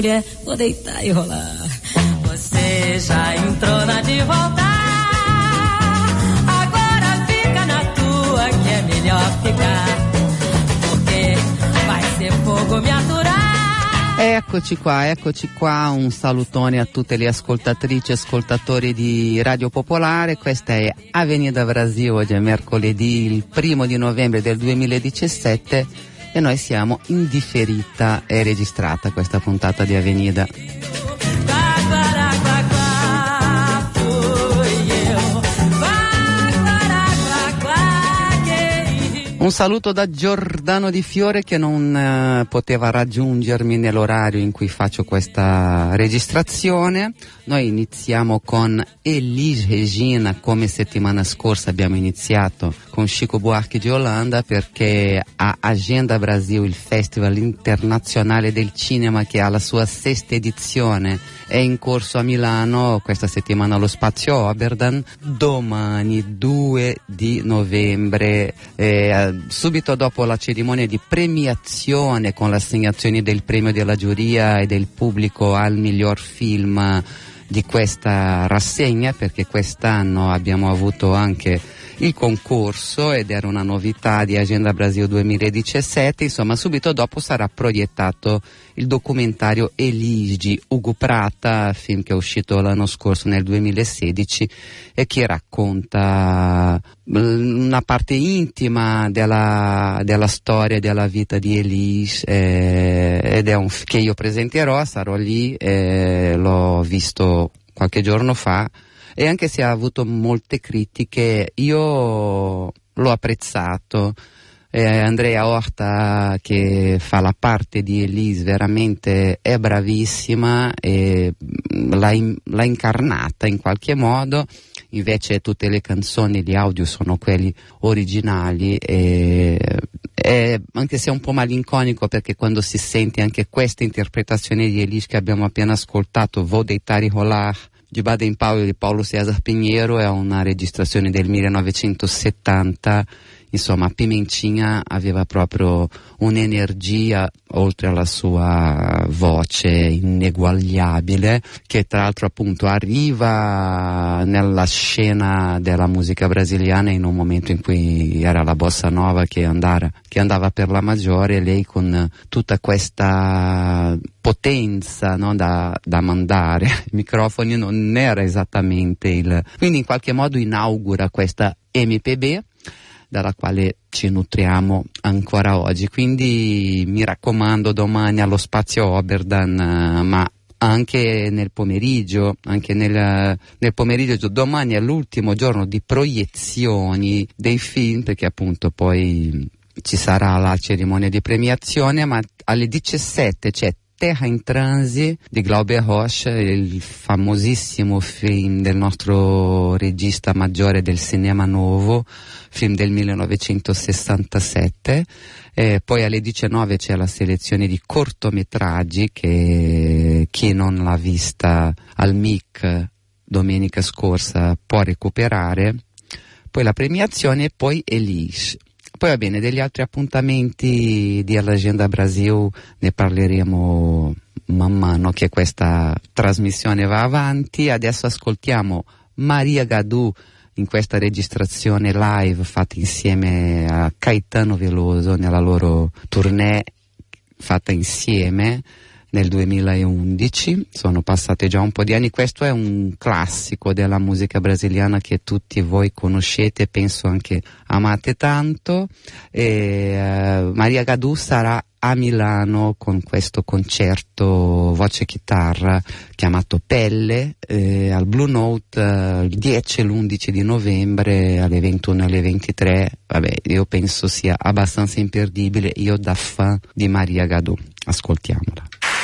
colher? Vou deitar e rolar. Você já entrou na de voltar. Agora fica na tua que é melhor ficar. Porque vai ser fogo me aturar. Eccoci qua, eccoci qua, un salutone a tutte le ascoltatrici e ascoltatori di Radio Popolare, questa è Avenida Brasil, oggi è mercoledì il primo di novembre del 2017 e noi siamo in differita, è registrata questa puntata di Avenida. Un saluto da Giordano Di Fiore che non eh, poteva raggiungermi nell'orario in cui faccio questa registrazione. Noi iniziamo con Elis Regina, come settimana scorsa abbiamo iniziato con Chico Buarque di Olanda perché a Agenda Brasil, il Festival internazionale del cinema che ha la sua sesta edizione, è in corso a Milano questa settimana allo Spazio Oberdan. Domani 2 di novembre, eh, subito dopo la cerimonia di premiazione con l'assegnazione del premio della giuria e del pubblico al miglior film di questa rassegna perché quest'anno abbiamo avuto anche il concorso ed era una novità di Agenda Brasil 2017, insomma subito dopo sarà proiettato il documentario Eligi, Ugo Prata, film che è uscito l'anno scorso nel 2016 e che racconta mm, una parte intima della, della storia e della vita di Elise eh, ed è un f- che io presenterò, sarò lì, eh, l'ho visto qualche giorno fa e anche se ha avuto molte critiche, io l'ho apprezzato. Eh, Andrea Orta che fa la parte di Elise veramente è bravissima e mm, l'ha, in- l'ha incarnata in qualche modo invece tutte le canzoni gli audio sono quelli originali e, e anche se è un po' malinconico perché quando si sente anche questa interpretazione di Elise che abbiamo appena ascoltato Vou deitar e rolar di Baden Powell di Paolo Cesar Pinheiro è una registrazione del 1970 insomma Pimentinha aveva proprio un'energia oltre alla sua voce ineguagliabile che tra l'altro appunto arriva nella scena della musica brasiliana in un momento in cui era la bossa nova che, andara, che andava per la maggiore e lei con tutta questa potenza no, da, da mandare ai microfoni non era esattamente il quindi in qualche modo inaugura questa MPB dalla quale ci nutriamo ancora oggi. Quindi mi raccomando domani allo spazio Oberdan, eh, ma anche nel pomeriggio, anche nel, nel pomeriggio, domani è l'ultimo giorno di proiezioni dei film, perché appunto poi ci sarà la cerimonia di premiazione, ma alle 17 c'è Terra in Transi di Glauber Rocha, il famosissimo film del nostro regista maggiore del cinema nuovo, film del 1967. Eh, poi alle 19 c'è la selezione di cortometraggi che chi non l'ha vista al MIC domenica scorsa può recuperare. Poi la premiazione e poi Elise. Poi va bene, degli altri appuntamenti di All'Agenda Brasil ne parleremo man mano che questa trasmissione va avanti. Adesso ascoltiamo Maria Gadù in questa registrazione live fatta insieme a Caetano Veloso nella loro tournée fatta insieme nel 2011, sono passati già un po' di anni, questo è un classico della musica brasiliana che tutti voi conoscete, penso anche amate tanto. E, uh, Maria Gadù sarà a Milano con questo concerto voce chitarra chiamato Pelle eh, al Blue Note eh, il 10 e l'11 di novembre alle 21 e alle 23 vabbè io penso sia abbastanza imperdibile. Io da fan di Maria Gadù ascoltiamola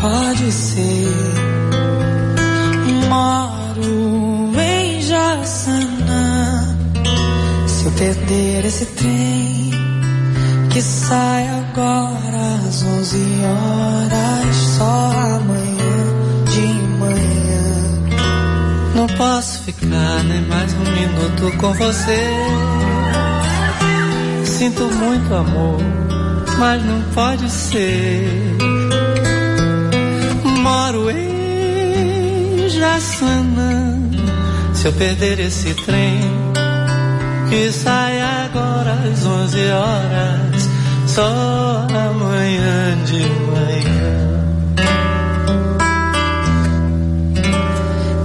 pode ser. Moro em Jaçanã. Se eu perder esse trem que sai agora às 11 horas, só amanhã de manhã. Não posso ficar nem mais um minuto com você. Sinto muito amor, mas não pode ser. Moro em Jaçanã. Se eu perder esse trem que sai agora às 11 horas, só amanhã de manhã.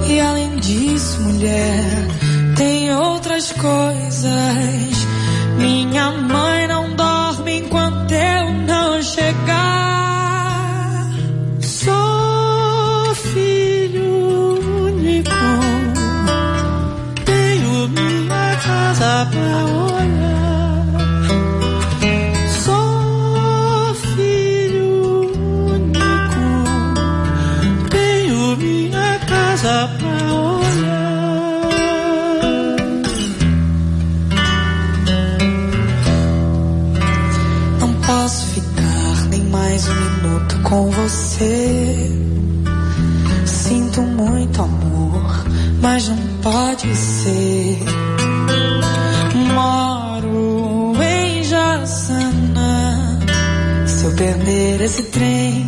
E além disso, mulher, tem outras coisas. Mas não pode ser. Moro em Jaçanã. Se eu perder esse trem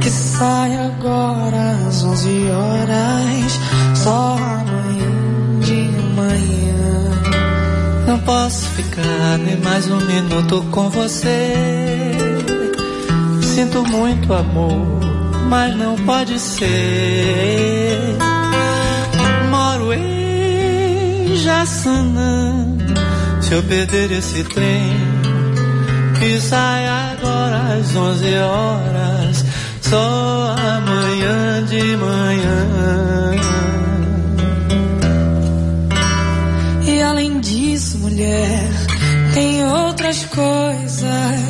que sai agora às 11 horas, só amanhã de manhã. Não posso ficar nem mais um minuto com você. Sinto muito amor, mas não pode ser. Jaçanã. Se eu perder esse trem que sai agora às 11 horas, só amanhã de manhã. E além disso, mulher, tem outras coisas.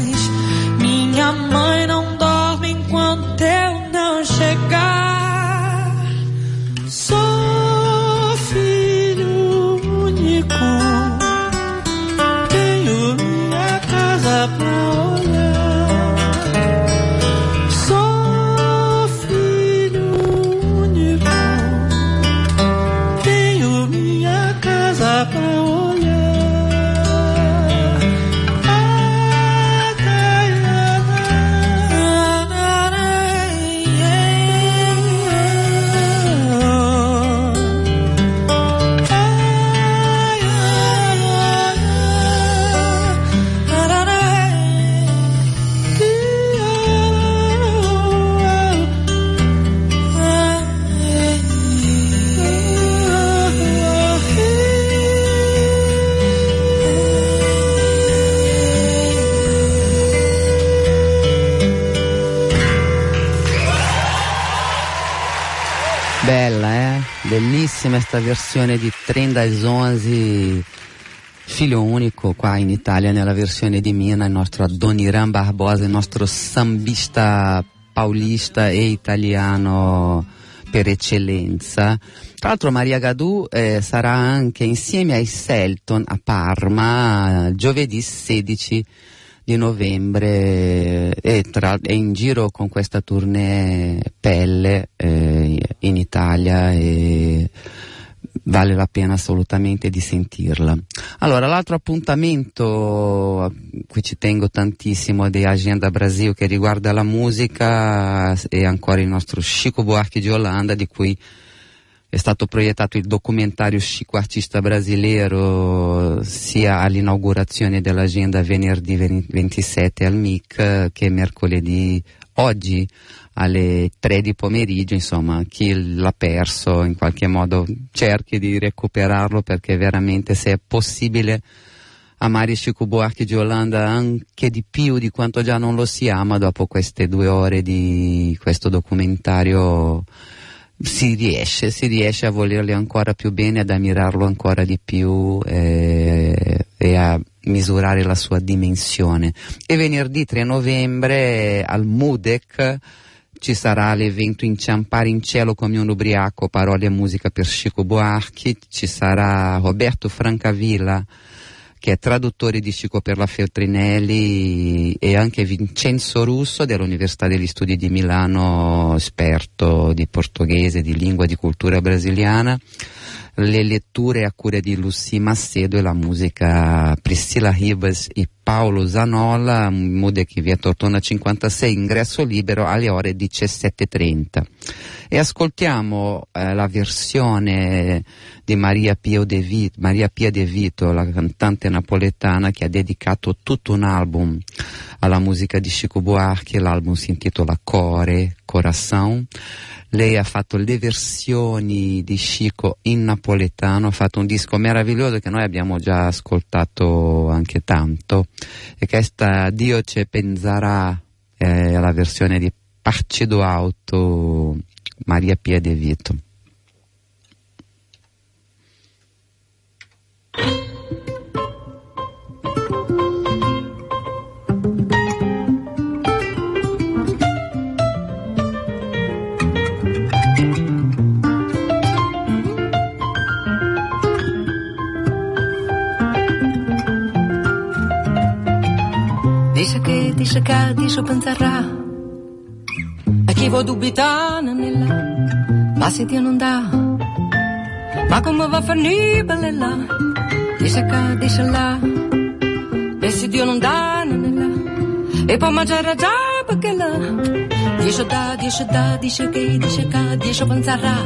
Bellissima questa versione di Trenda Zonzi, figlio unico qua in Italia nella versione di Mina, il nostro Adoniran Barbosa, il nostro sambista paulista e italiano per eccellenza. Tra l'altro Maria Gadù eh, sarà anche insieme ai Selton a Parma giovedì 16 di novembre e, tra, e in giro con questa tournée Pelle eh, in Italia e vale la pena assolutamente di sentirla. Allora, l'altro appuntamento a cui ci tengo tantissimo di Agenda Brasil che riguarda la musica è ancora il nostro Chico Buarque di Olanda di cui è stato proiettato il documentario Chico Artista Brasileiro sia all'inaugurazione dell'agenda venerdì 27 al MIC che mercoledì oggi alle 3 di pomeriggio, insomma, chi l'ha perso in qualche modo cerchi di recuperarlo perché veramente se è possibile amare Chico Buarque di Olanda anche di più di quanto già non lo si ama dopo queste due ore di questo documentario si riesce, si riesce a volerli ancora più bene, ad ammirarlo ancora di più eh, e a misurare la sua dimensione. E venerdì 3 novembre al MUDEC ci sarà l'evento Inciampare in cielo come un ubriaco, parole e musica per Chico Buarchi, ci sarà Roberto Francavilla che è traduttore di Cico per la Feltrinelli e anche Vincenzo Russo dell'Università degli Studi di Milano, esperto di portoghese, di lingua e di cultura brasiliana le letture a cura di Lucy Macedo e la musica Priscilla Ribas e Paolo Zanola, Mudec via Tortona 56, ingresso libero alle ore 17.30. E ascoltiamo eh, la versione di Maria De Vito, Maria Pia De Vito, la cantante napoletana che ha dedicato tutto un album alla musica di Chico Buarque, l'album si intitola Core, Coração. Lei ha fatto le versioni di Chico in napoletano, ha fatto un disco meraviglioso che noi abbiamo già ascoltato anche tanto e questa Dio ce penserà è la versione di Pace do Auto Maria Pia De Vito. Deixa che, deixa cá, deixa eu pensarà. Aqui vou dubitar nella, ma se Dio non dà. Ma come va a finire bella? Deixa cá, deixa là. E se Dio non dà nella, e poi mangiare già perché là. Deixa dà, deixa dà, deixa che, deixa cá, deixa eu pensarà.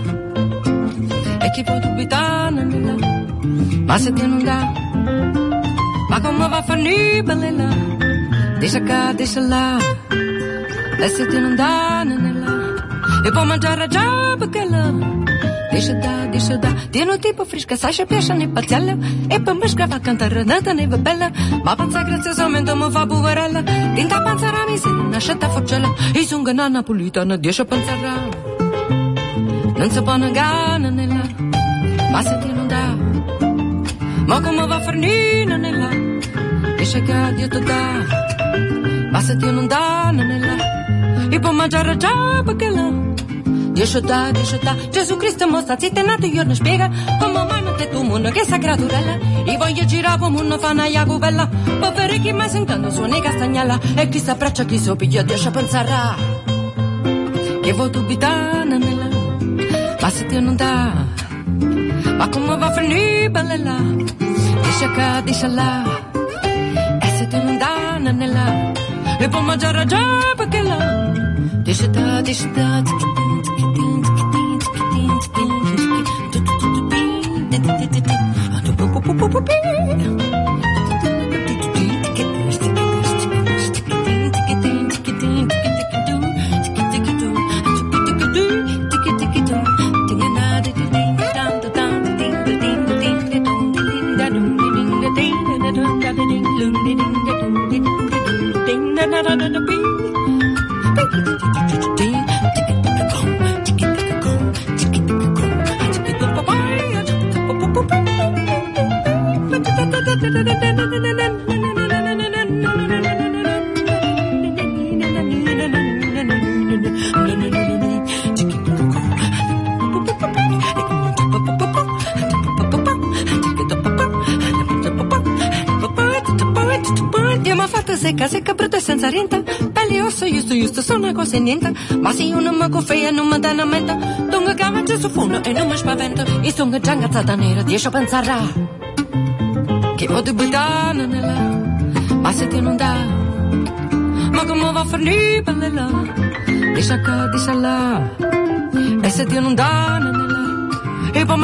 E chi può dubitare nella, ma se Dio non dà. Ma come va a finire bella? Deixa cá, deixa lá. Essa te não dá, nanela. Eu vou mandar a jaba que ela. Deixa dar, deixa dar. Dia no tipo fresca, sai a pecha nem pazzella. E poi mi sgrava cantare nata neve bella. Ma pensa graziosamente mi fa buvarella. Tinta pensare a miseria, una scelta forcella. E sono una napolitana, deixa pensare. Non si può negare, nanela. Ma se te non dà. Ma come va a finire, nanela? Deixa che Dio ti dà. Ma se Dio non dà nella e può mangiare già perché là Dio dà, Dio dà Gesù Cristo mostra si tenato io non spiega come mai non te tu mondo che sa creaturella e voglio girare come una fana e cuvella poveri chi mai sentendo suoni castagnella e chi s'abbraccia chi so piglia Dio pensarà che vuoi dubitare nella ma se Dio non dà ma come va a finire bella là Deixa cá, deixa là Nepomaggiare già perché là Dice da, dice da Thank you. Giusto, sono una cosa e niente. Ma se io non mi confia, non mi dà una mente. Dunque funo e non mi. E sono già ingazzata nera, riesco a pensare. Che ho dubitato nella. Ma se ti non dà. Ma come va a finire per là? E se dà nella. E può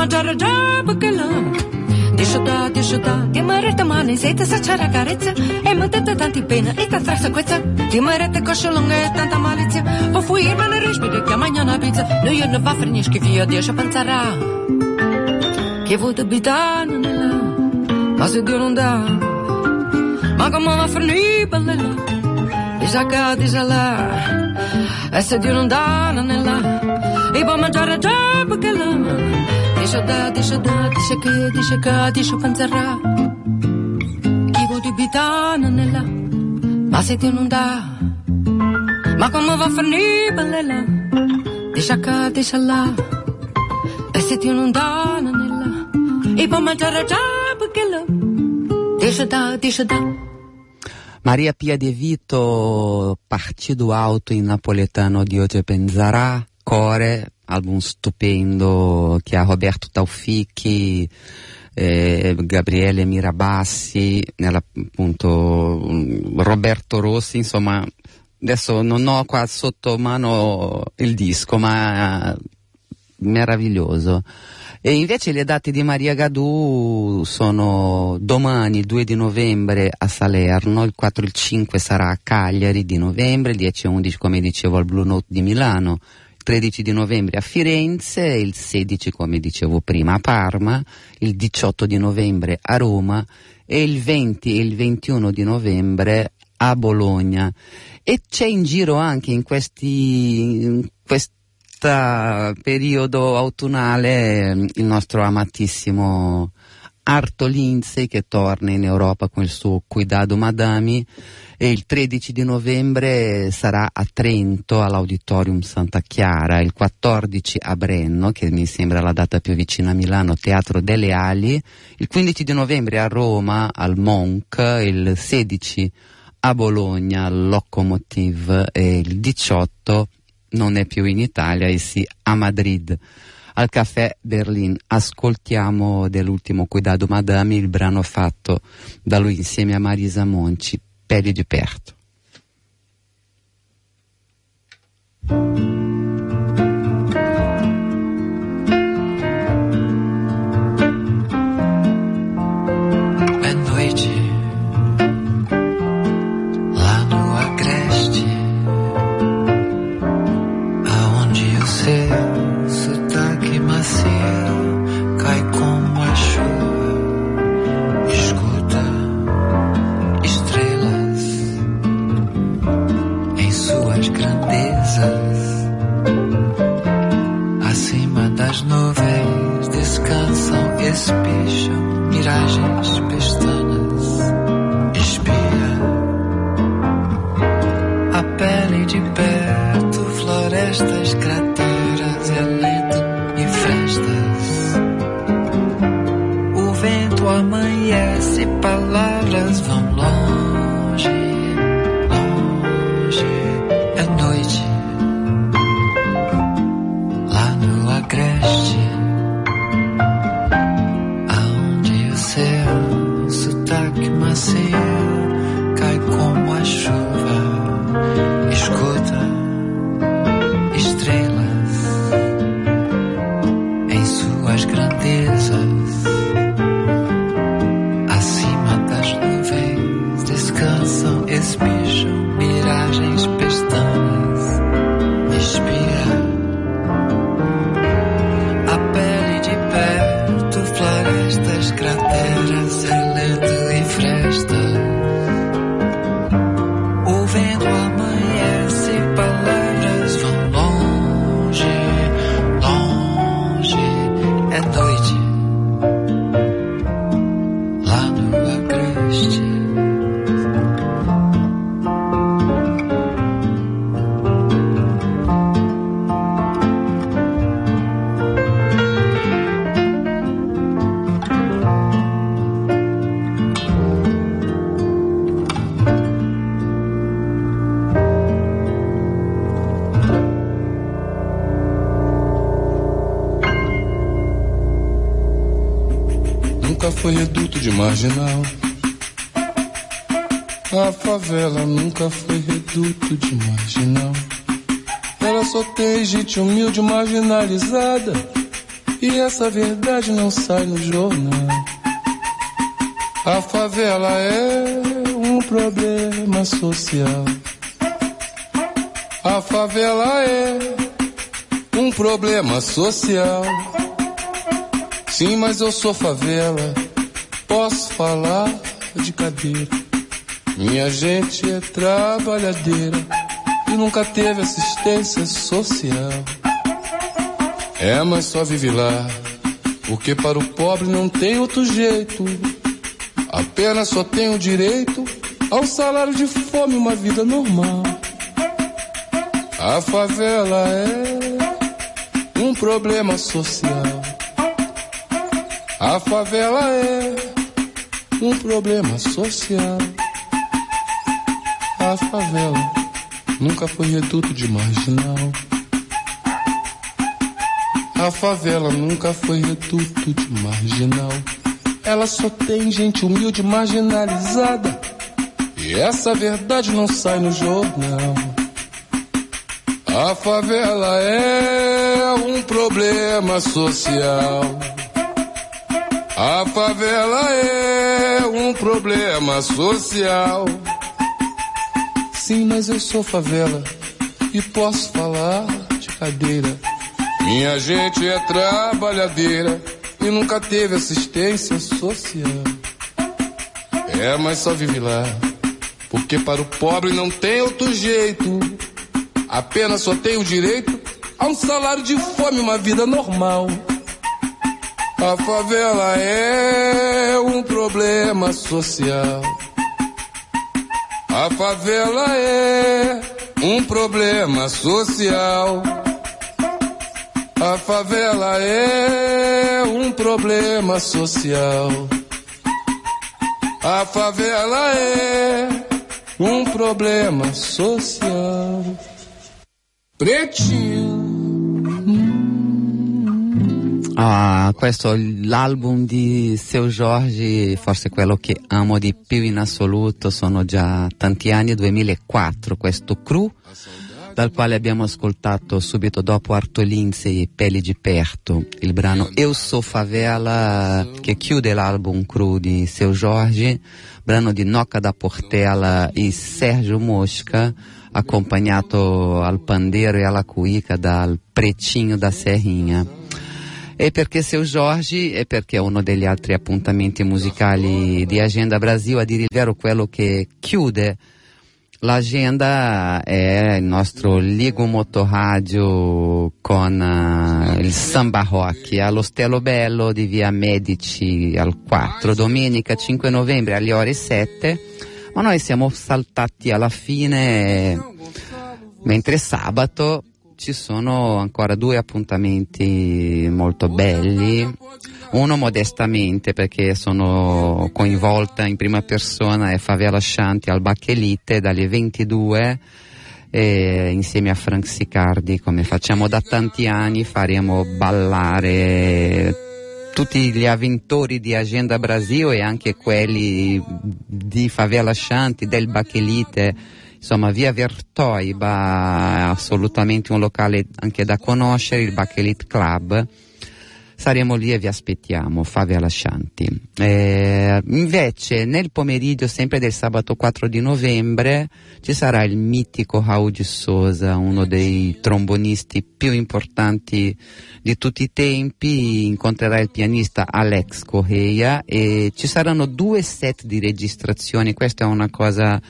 là. Dice da, dice da, di marete male, se te sa c'era carezza, e date tanti pena e tanta frequenza, di marete cosce lunga e tanta malizia, o fui me ne rispide che mangia una pizza, no io ne va finisci via, Dio pensarà, che vuoi abitare nella, ma se Dio non dà, ma come va a finire bella là, dice qua, dice là, e se Dio non dà nella, e può mangiare già perché là, Dice da, dice da, dice che, dice che, dice penserà. Chi vuol dubitare nella, ma se ti non dà. Ma come va a finire bella? Dice che, dice là. E se ti non dà nella, e può mangiare già perché là. Dice da, dice da. Maria Pia De Vito, Partido Alto in napoletano di Oggi Penzarà, Core, album stupendo che ha Roberto Taufiki, eh, Gabriele Mirabassi, nella, appunto Roberto Rossi, insomma adesso non ho qua sotto mano il disco, ma meraviglioso. E invece le date di Maria Gadù sono domani, il 2 di novembre a Salerno, il 4 e il 5 sarà a Cagliari di novembre, il 10 e 11 come dicevo al Blue Note di Milano, 13 di novembre a Firenze, il 16 come dicevo prima a Parma, il 18 di novembre a Roma e il 20 e il 21 di novembre a Bologna. E c'è in giro anche in questi in questo periodo autunnale il nostro amatissimo Arto Lindsay che torna in Europa con il suo Cuidado Madami e il 13 di novembre sarà a Trento all'Auditorium Santa Chiara, il 14 a Brenno, che mi sembra la data più vicina a Milano, Teatro delle Ali, il 15 di novembre a Roma al Monk, il 16 a Bologna al Locomotive e il 18 non è più in Italia e sì a Madrid al caffè Berlin. Ascoltiamo dell'ultimo Cuidado Madame il brano fatto da lui insieme a Marisa Monci, Pele de Perto. Marginal. A favela nunca foi reduto de marginal. Ela só tem gente humilde marginalizada. E essa verdade não sai no jornal. A favela é um problema social. A favela é um problema social. Sim, mas eu sou favela. Posso falar de cadeira. Minha gente é trabalhadeira e nunca teve assistência social. É, mas só vive lá, porque para o pobre não tem outro jeito. Apenas só tem o direito ao salário de fome, uma vida normal. A favela é um problema social. A favela é um problema social. A favela nunca foi reduto de marginal. A favela nunca foi reduto de marginal. Ela só tem gente humilde marginalizada. E essa verdade não sai no jornal. A favela é um problema social. A favela é um problema social. Sim, mas eu sou favela e posso falar de cadeira. Minha gente é trabalhadeira e nunca teve assistência social. É, mas só vive lá, porque para o pobre não tem outro jeito. Apenas só tem o direito a um salário de fome, uma vida normal. A favela é um problema social. A favela é um problema social. A favela é um problema social. A favela é um problema social. Pretinho. Ah, questo è l'album di Seu Jorge, forse quello che amo di più in assoluto, sono già tanti anni, 2004, questo Cru, dal quale abbiamo ascoltato subito dopo Artolinze e Peli di Perto, il brano Eu So Favela, che chiude l'album Cru di Seu Jorge, brano di Noca da Portela e Sergio Mosca, accompagnato al pandeiro e alla cuica dal Pretinho da Serrinha. E perché Seu Jorge? E perché uno degli altri appuntamenti musicali di Agenda Brasil, a dire il vero quello che chiude l'agenda è il nostro Ligo Motorradio con uh, il Samba Rock allo Stelo Bello di via Medici al 4, domenica 5 novembre alle ore 7, ma noi siamo saltati alla fine mentre sabato ci sono ancora due appuntamenti molto belli. Uno modestamente perché sono coinvolta in prima persona è Favela Shanti al Bacchelite dalle 22 e insieme a Frank Sicardi come facciamo da tanti anni faremo ballare tutti gli avventori di Agenda Brasil e anche quelli di Favela Shanti del Bacchelite insomma via Vertoiba è assolutamente un locale anche da conoscere, il Bachelit Club. Saremo lì e vi aspettiamo, Favia Lascianti. Eh, invece nel pomeriggio, sempre del sabato 4 di novembre, ci sarà il mitico Raul Sosa, uno dei trombonisti più importanti di tutti i tempi, incontrerà il pianista Alex Correia e ci saranno due set di registrazioni, questa è una cosa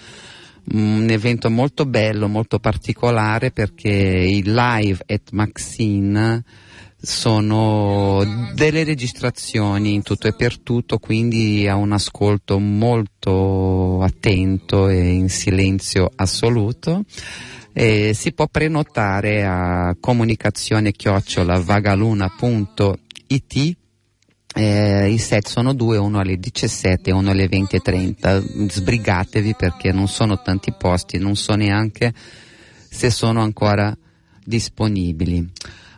un evento molto bello, molto particolare perché i live at Maxine sono delle registrazioni in tutto e per tutto, quindi a un ascolto molto attento e in silenzio assoluto. E si può prenotare a comunicazione chiocciola vagaluna.it eh, I set sono due, uno alle 17 e uno alle 20.30. Sbrigatevi perché non sono tanti posti, non so neanche se sono ancora disponibili.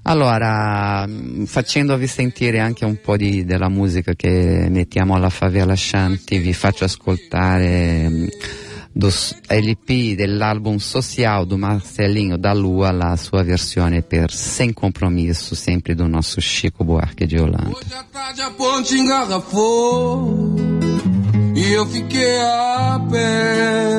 Allora, mm, facendovi sentire anche un po' di, della musica che mettiamo alla Favela Shanti, vi faccio ascoltare dos LP dell'album Social do Marcelinho da Lua, la sua versione per Sem Compromisso, sempre do nosso Chico Buarque de Holanda. Hoje à tarde a ponte engarrafou e eu fiquei a pé.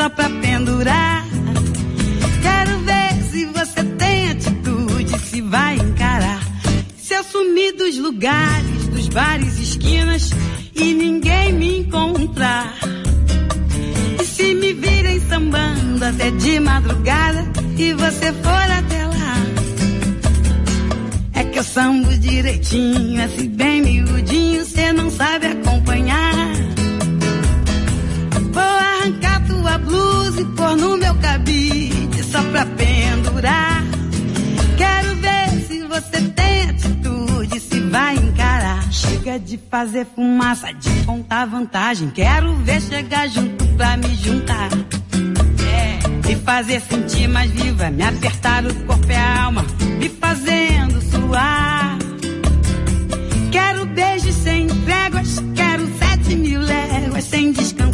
Só pra pendurar. Quero ver se você tem atitude, se vai encarar. Se eu sumir dos lugares, dos bares, esquinas e ninguém me encontrar. E se me virem sambando até de madrugada e você for até lá. É que eu sambo direitinho, assim bem miudinho, cê não sabe acompanhar. Tua blusa e pôr no meu cabide só pra pendurar. Quero ver se você tem atitude, se vai encarar. Chega de fazer fumaça, de contar vantagem. Quero ver chegar junto pra me juntar. É. me fazer sentir mais viva, me apertar o corpo e a alma, me fazendo suar. Quero beijos sem tréguas, quero sete mil léguas sem descansar.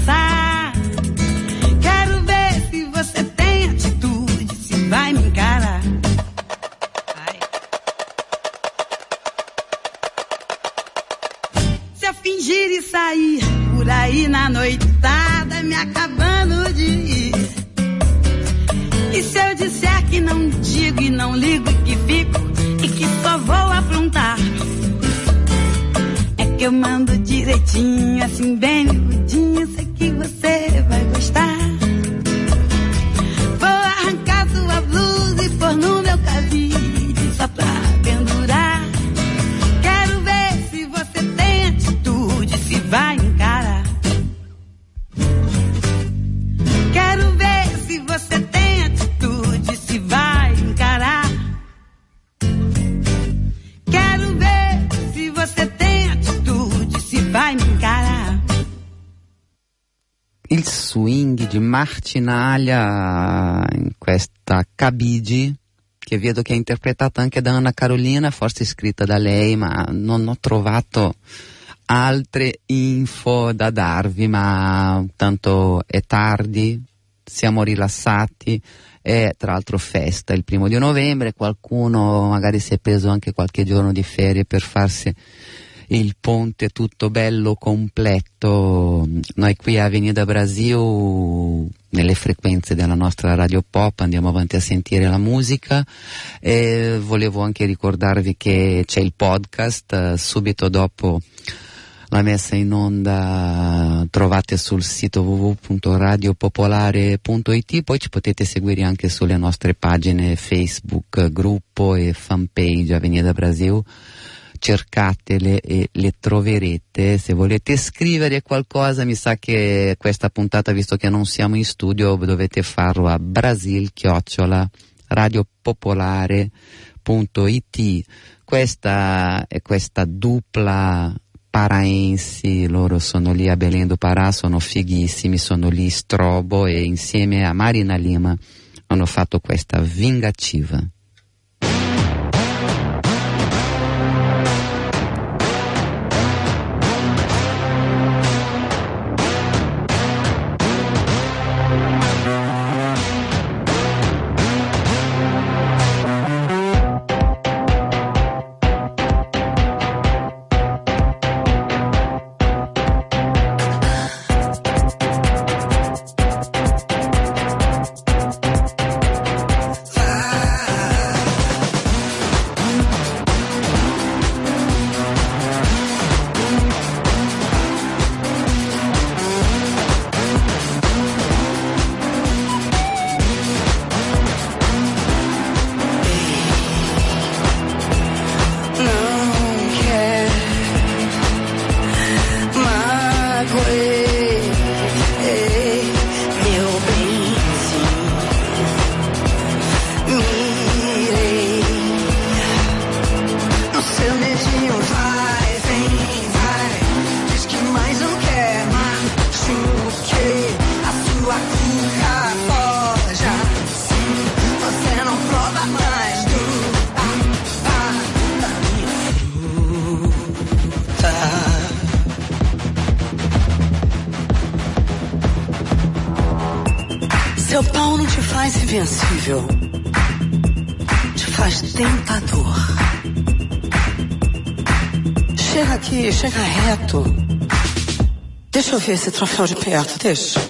Noitada, me acabando de ir. E se eu disser que não digo e não ligo e que fico e que só vou aprontar? É que eu mando direitinho, assim bem miudinho, sei que você vai gostar. Vou arrancar sua blusa e pôr no Il swing di Martinaglia in questa Cabigi che vedo che è interpretata anche da Anna Carolina, forse scritta da lei, ma non ho trovato altre info da darvi, ma tanto è tardi, siamo rilassati, è tra l'altro festa il primo di novembre, qualcuno magari si è preso anche qualche giorno di ferie per farsi il ponte tutto bello completo. Noi qui a Avenida Brasil, nelle frequenze della nostra radio pop, andiamo avanti a sentire la musica. E volevo anche ricordarvi che c'è il podcast. Subito dopo la messa in onda trovate sul sito www.radiopopolare.it poi ci potete seguire anche sulle nostre pagine Facebook, gruppo e fanpage Avenida Brasil cercatele e le troverete. Se volete scrivere qualcosa, mi sa che questa puntata, visto che non siamo in studio, dovete farlo a brasil chiocciola radiopopolare.it. Questa è questa dupla paraensi, loro sono lì a Belém do Pará, sono fighissimi, sono lì Strobo e insieme a Marina Lima hanno fatto questa vingativa. Deixa eu ver esse troféu de perto, deixa.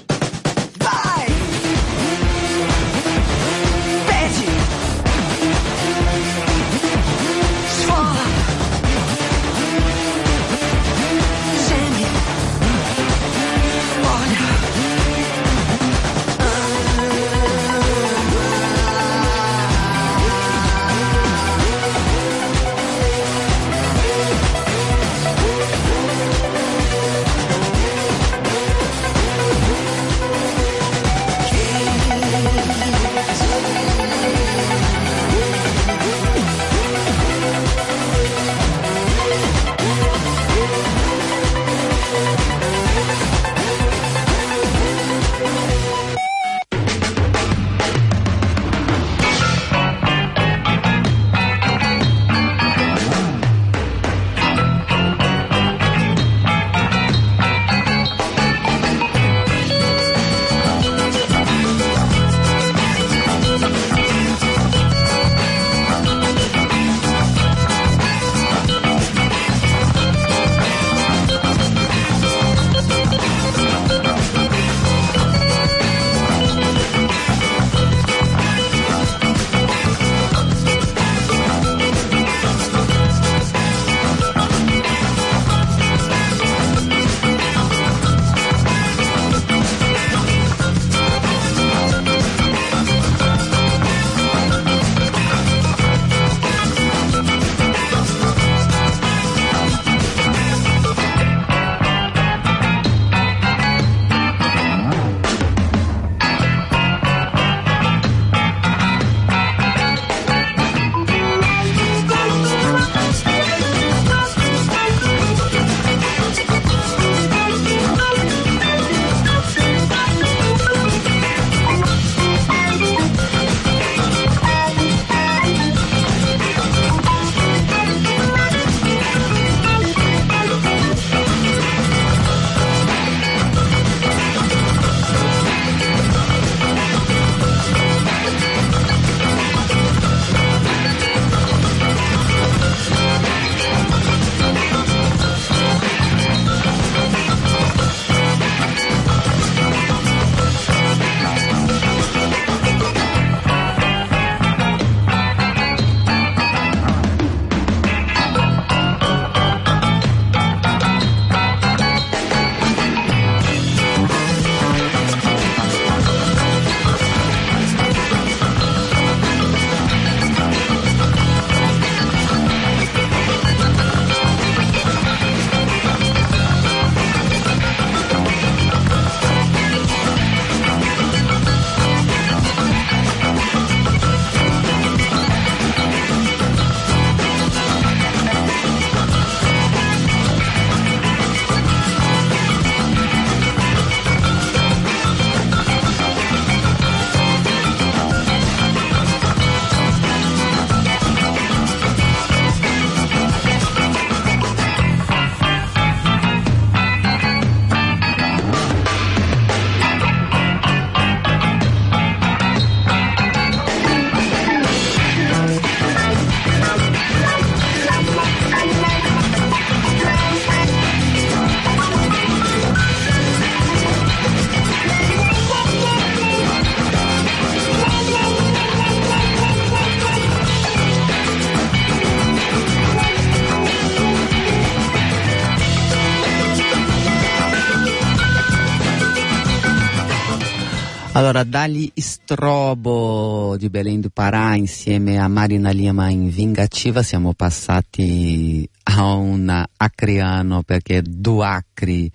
Allora, dagli Strobo di Belém do Pará insieme a Marina Lima in Vingativa siamo passati a un acriano perché due acri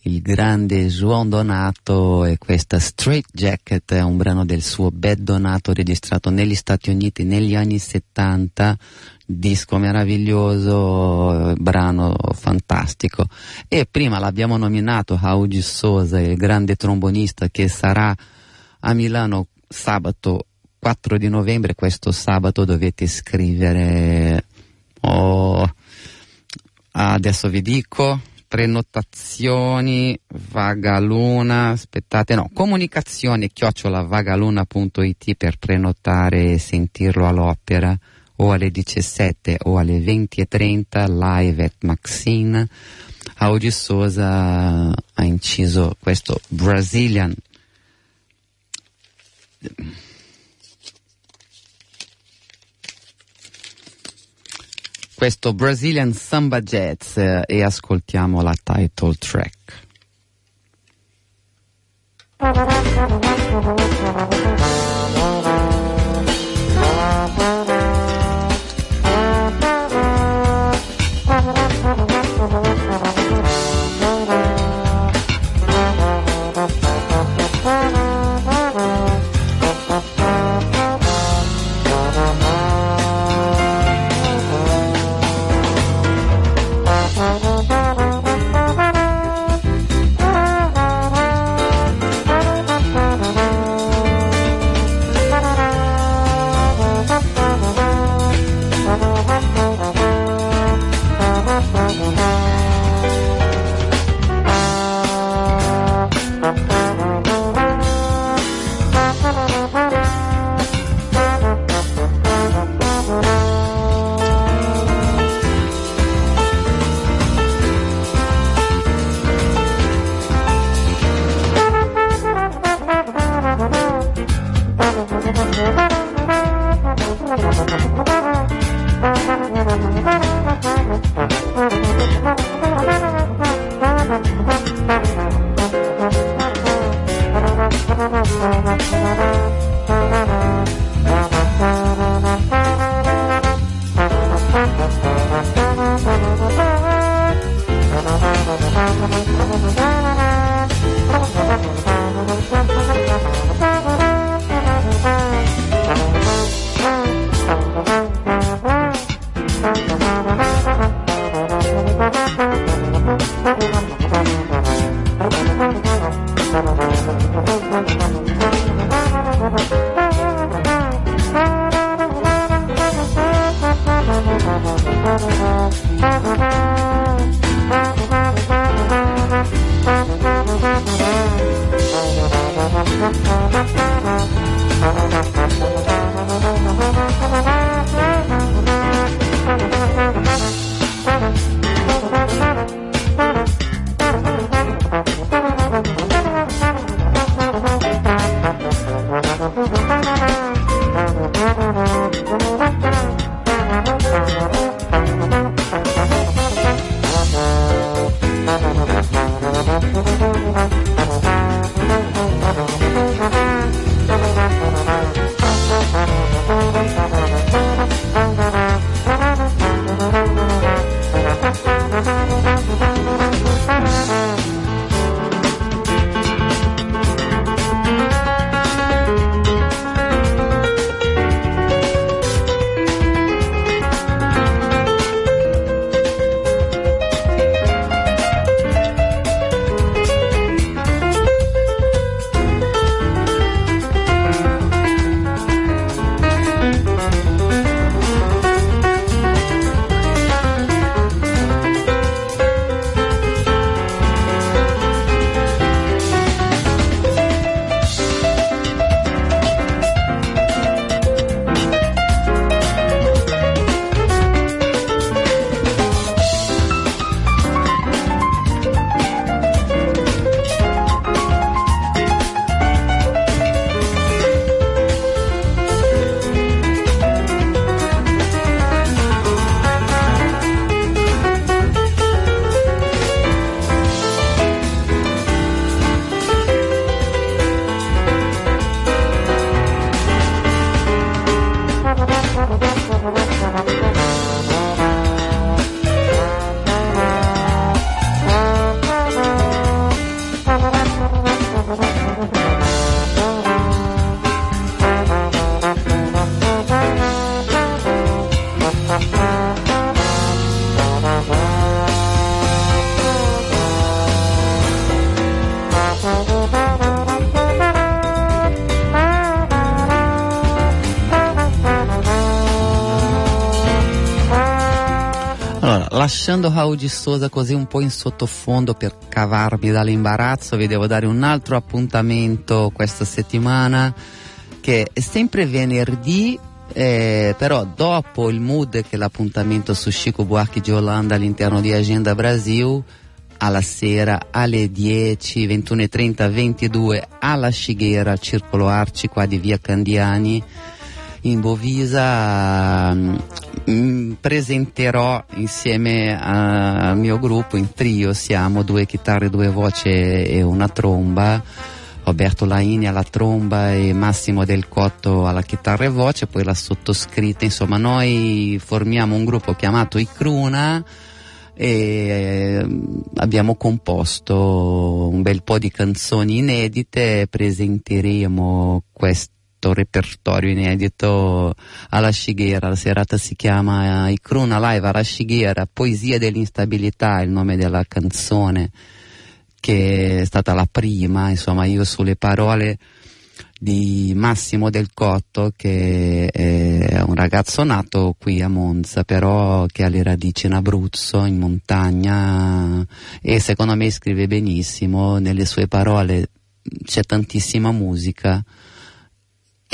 il grande João Donato e questa Straight Jacket è un brano del suo Bad Donato registrato negli Stati Uniti negli anni 70 disco meraviglioso, brano fantastico. E prima l'abbiamo nominato Raul Sosa, il grande trombonista che sarà a Milano sabato 4 di novembre. Questo sabato dovete scrivere. Oh, adesso vi dico prenotazioni vagaluna aspettate no comunicazioni chiocciola vagaluna.it per prenotare e sentirlo all'opera o alle 17 o alle 20.30 live at Maxine. Audi Souza ha inciso questo Brazilian questo Brazilian Samba Jazz eh, e ascoltiamo la title track. Lasciando Raul di Souza così un po' in sottofondo per cavarmi dall'imbarazzo, vi devo dare un altro appuntamento questa settimana che è sempre venerdì eh, però dopo il mood che è l'appuntamento su Chico Buarchi di Olanda all'interno di Agenda Brasil alla sera alle 10, 21.30, 22 alla Scighera, Circolo Arci qua di via Candiani in Bovisa mm, presenterò insieme a- al mio gruppo in trio siamo due chitarre, due voci e una tromba. Roberto Laini alla tromba e Massimo Del Cotto alla chitarra e voce, poi la sottoscritta, insomma noi formiamo un gruppo chiamato I Cruna e eh, abbiamo composto un bel po' di canzoni inedite, presenteremo questo repertorio inedito alla Scighera, la serata si chiama I Cruna Live alla Scighera, Poesia dell'instabilità, il nome della canzone che è stata la prima, insomma io sulle parole di Massimo Del Cotto che è un ragazzo nato qui a Monza però che ha le radici in Abruzzo, in montagna e secondo me scrive benissimo, nelle sue parole c'è tantissima musica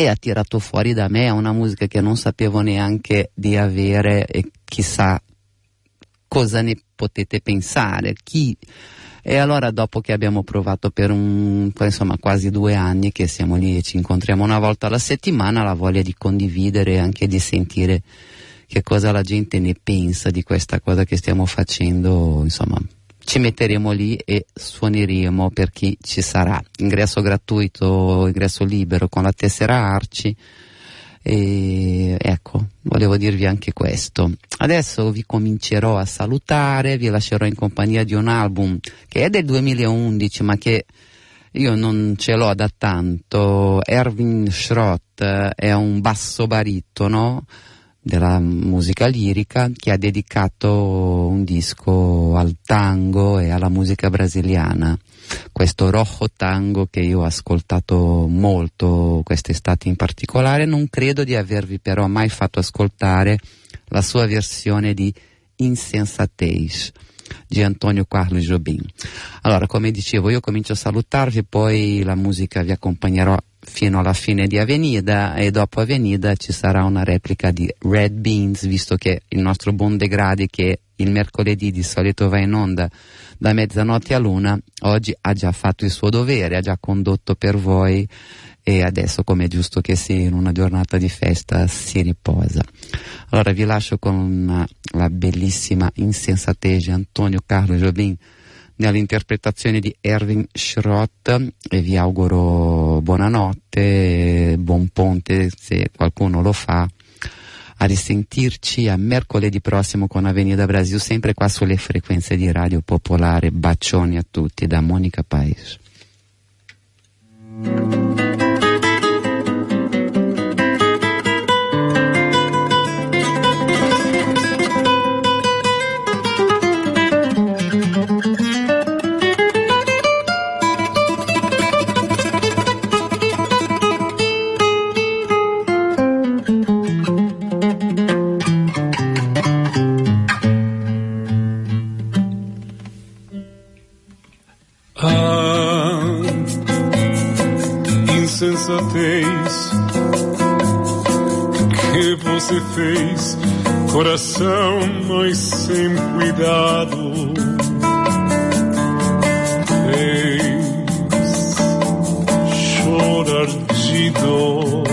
e ha tirato fuori da me una musica che non sapevo neanche di avere e chissà cosa ne potete pensare, chi? E allora dopo che abbiamo provato per un, insomma, quasi due anni che siamo lì e ci incontriamo una volta alla settimana, la voglia di condividere e anche di sentire che cosa la gente ne pensa di questa cosa che stiamo facendo, insomma, ci metteremo lì e suoneremo per chi ci sarà. Ingresso gratuito, ingresso libero con la tessera Arci. E ecco, volevo dirvi anche questo. Adesso vi comincerò a salutare, vi lascerò in compagnia di un album che è del 2011 ma che io non ce l'ho da tanto. Erwin Schrott eh, è un basso baritono della musica lirica che ha dedicato un disco al tango e alla musica brasiliana. Questo rojo tango che io ho ascoltato molto quest'estate in particolare, non credo di avervi però mai fatto ascoltare la sua versione di Insensatez di Antonio Carlos Jobim. Allora, come dicevo, io comincio a salutarvi, poi la musica vi accompagnerò fino alla fine di Avenida e dopo Avenida ci sarà una replica di Red Beans, visto che il nostro buon De Gradi che il mercoledì di solito va in onda da mezzanotte a luna, oggi ha già fatto il suo dovere, ha già condotto per voi e adesso come è giusto che sia in una giornata di festa si riposa. Allora vi lascio con la bellissima insensatez di Antonio Carlo Jobim nell'interpretazione di Erwin Schrott e vi auguro buonanotte, buon ponte se qualcuno lo fa. A risentirci a mercoledì prossimo con Avenida Brasil, sempre qua sulle frequenze di Radio Popolare. Bacioni a tutti da Monica Paes. Insensatez que você fez, coração, mas sem cuidado. Fez chorar de dor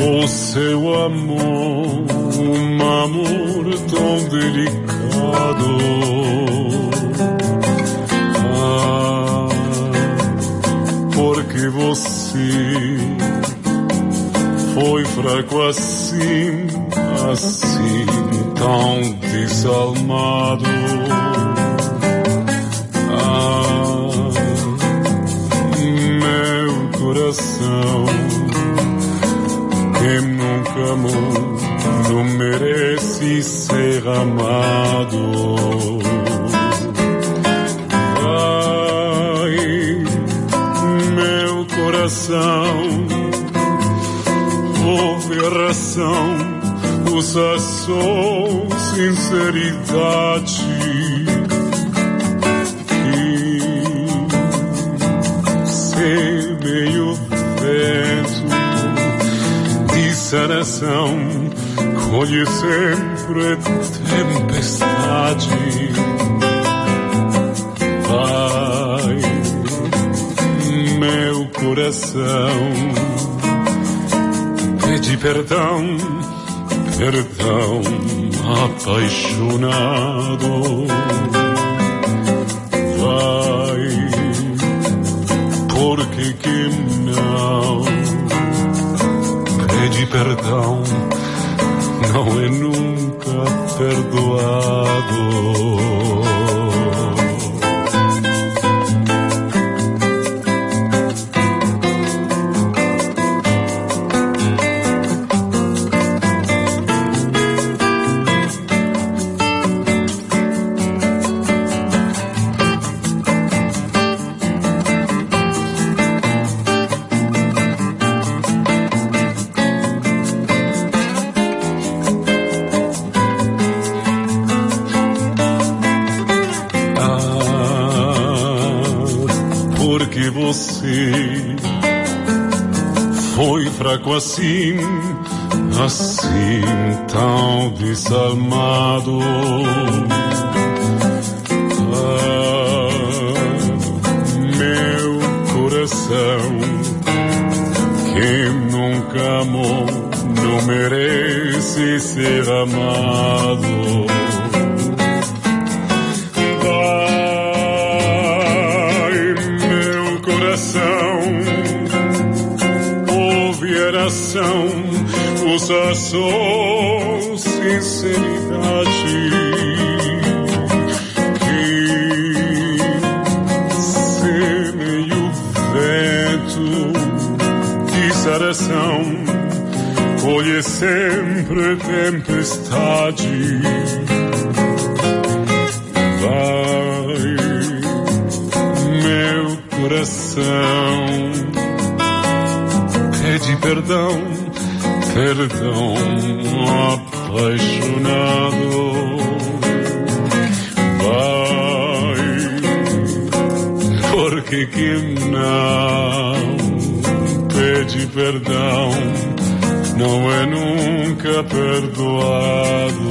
o seu amor, um amor tão delicado. Você foi fraco assim, assim, tão desalmado. Ah, meu coração, que nunca amou, não merece ser amado. razão. Houve razão, usa só sinceridade. E semeio vento, disseração, colhe sempre tempestade. Coração, pede perdão, perdão, apaixonado. Vai, porque que não pede perdão, não é nunca perdoado. Assim, assim tão desalmado. Só sinceridade. Que semeia o vento de saração, colhe sempre tempestade. Vai, meu coração, pede perdão, perdão, apaixonado. Vai, porque que não pede perdão, não é nunca perdoado.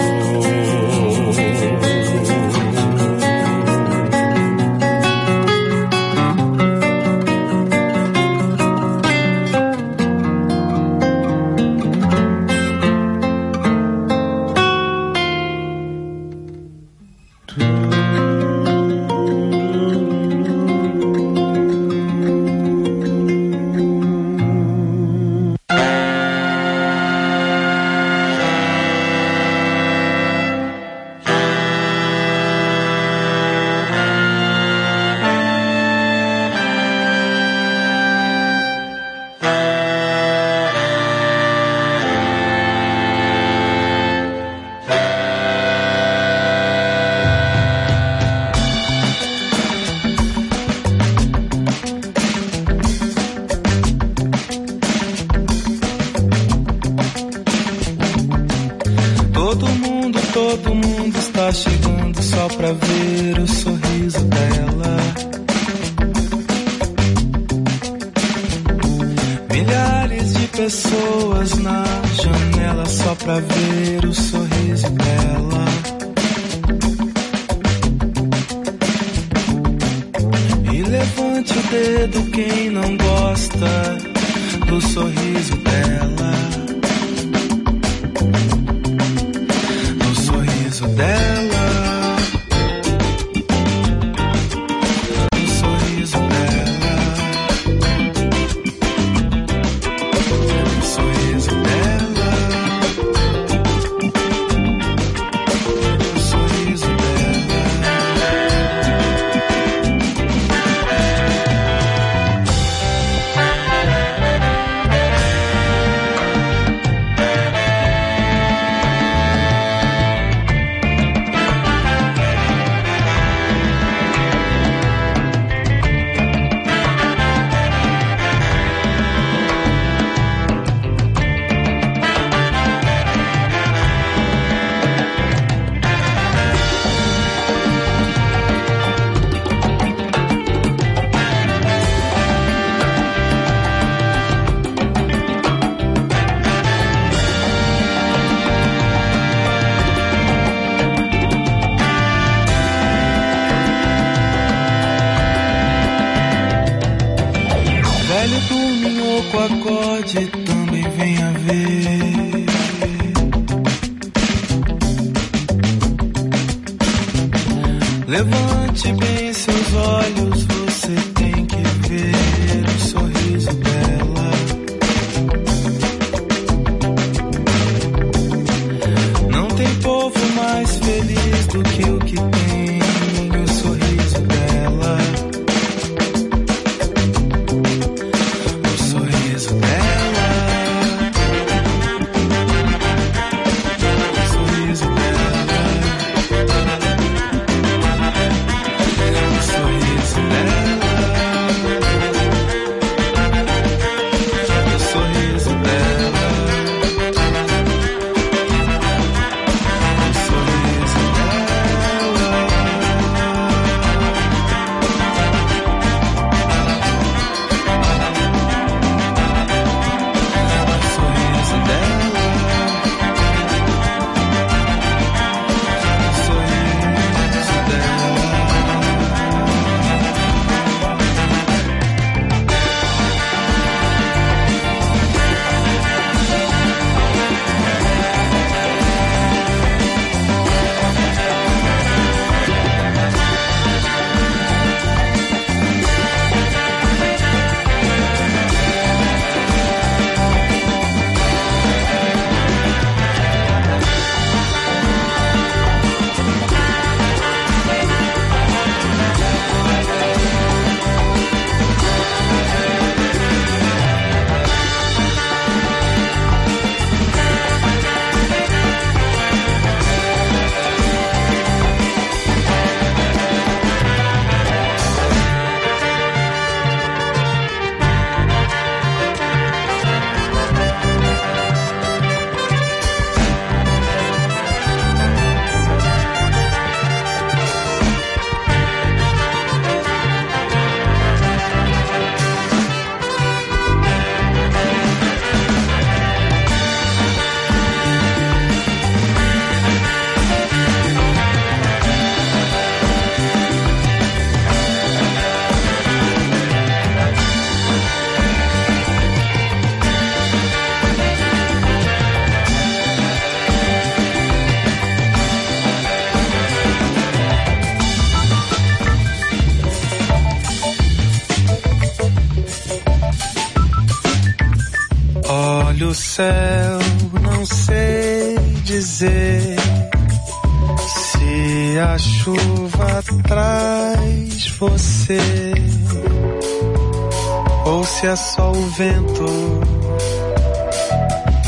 Vento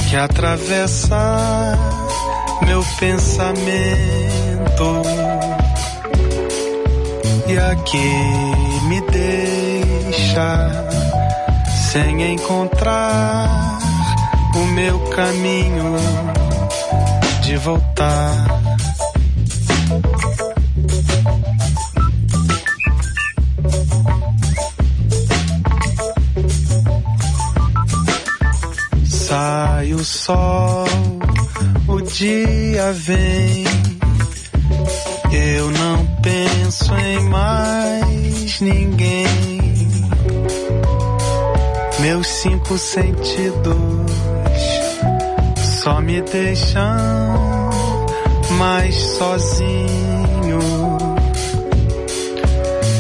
que atravessa meu pensamento e aqui me deixa sem encontrar o meu caminho de voltar. Sol, o dia vem. Eu não penso em mais ninguém. Meus cinco sentidos só me deixam mais sozinho.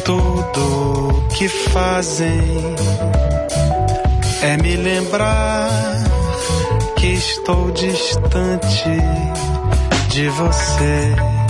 Tudo que fazem é me lembrar estou distante de você.